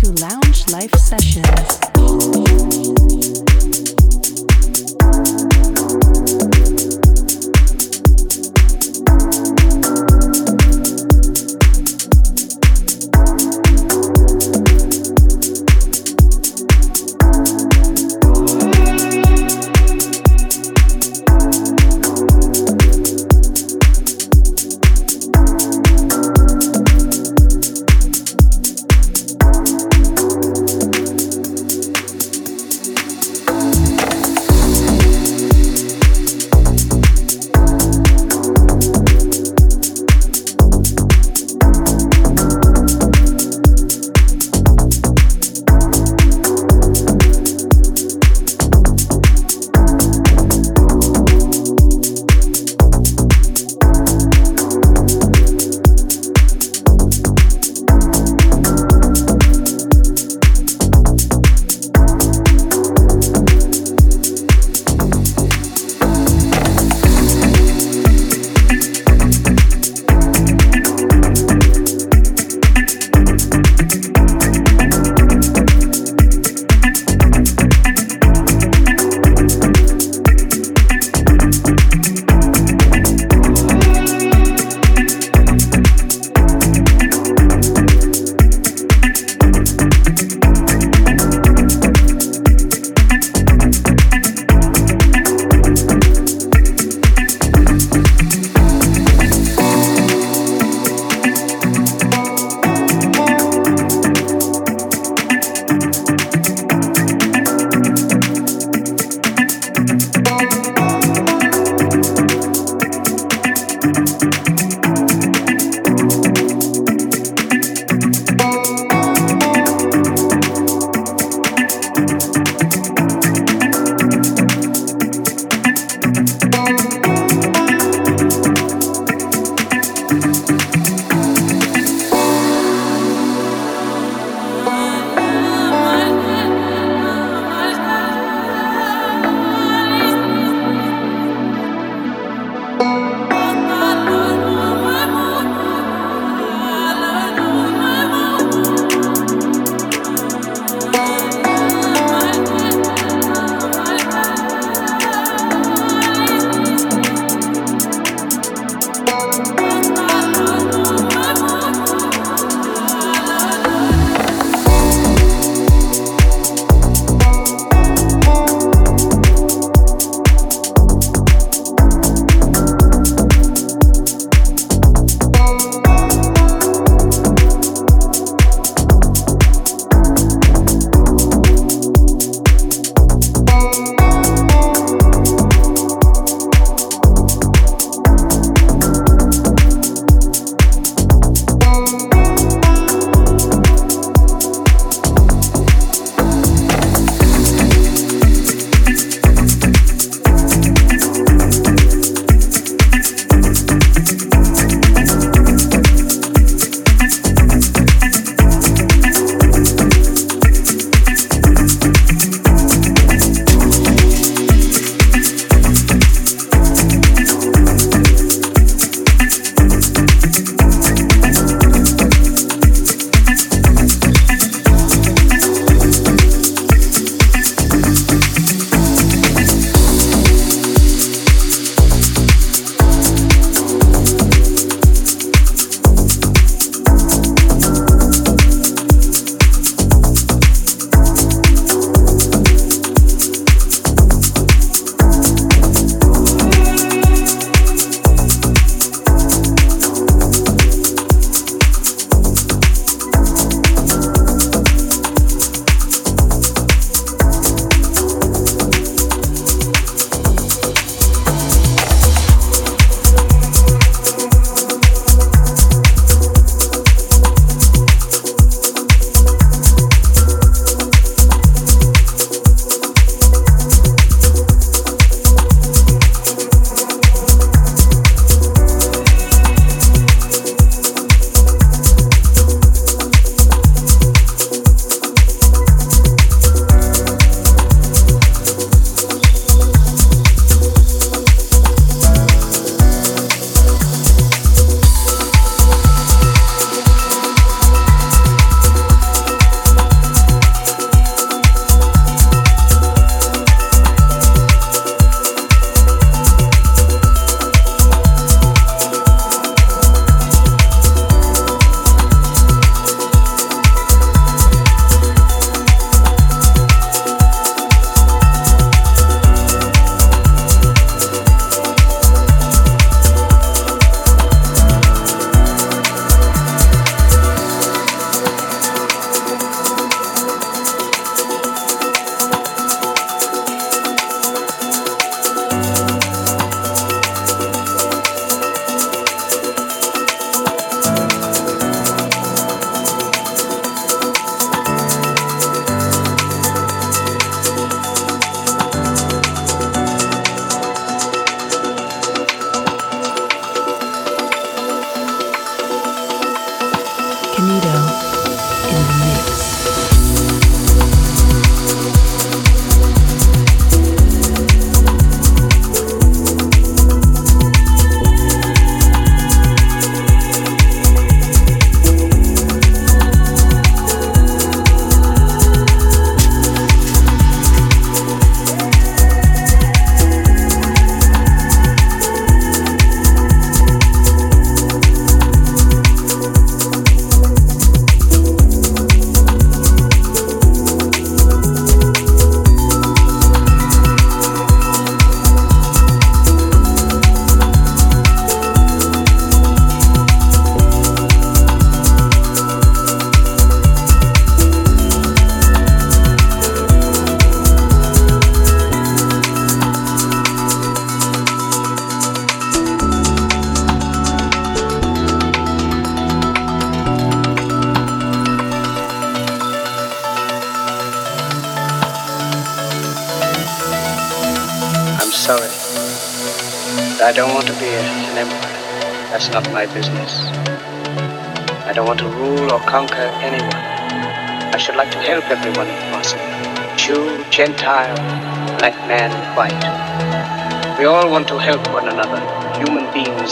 to Lounge Life Sessions.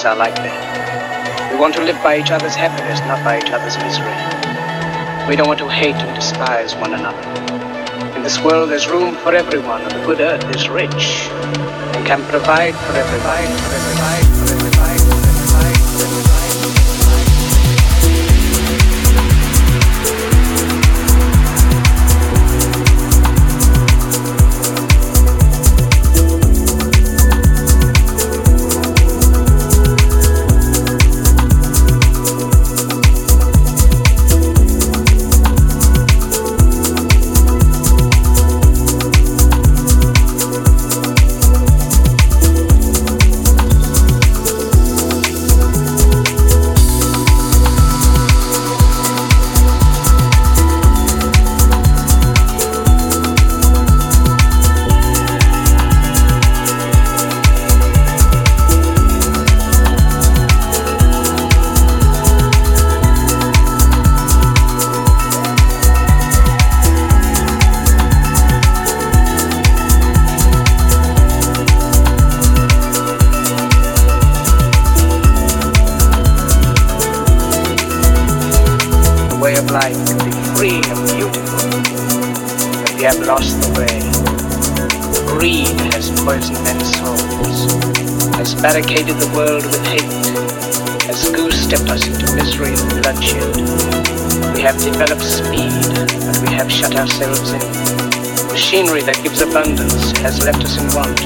Are like that. We want to live by each other's happiness, not by each other's misery. We don't want to hate and despise one another. In this world, there's room for everyone, and the good earth is rich and can provide for everyone, for everyone, Abundance has left us in want.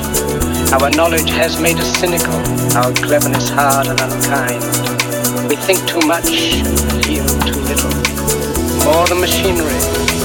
Our knowledge has made us cynical, our cleverness hard and unkind. We think too much and feel too little. More than machinery.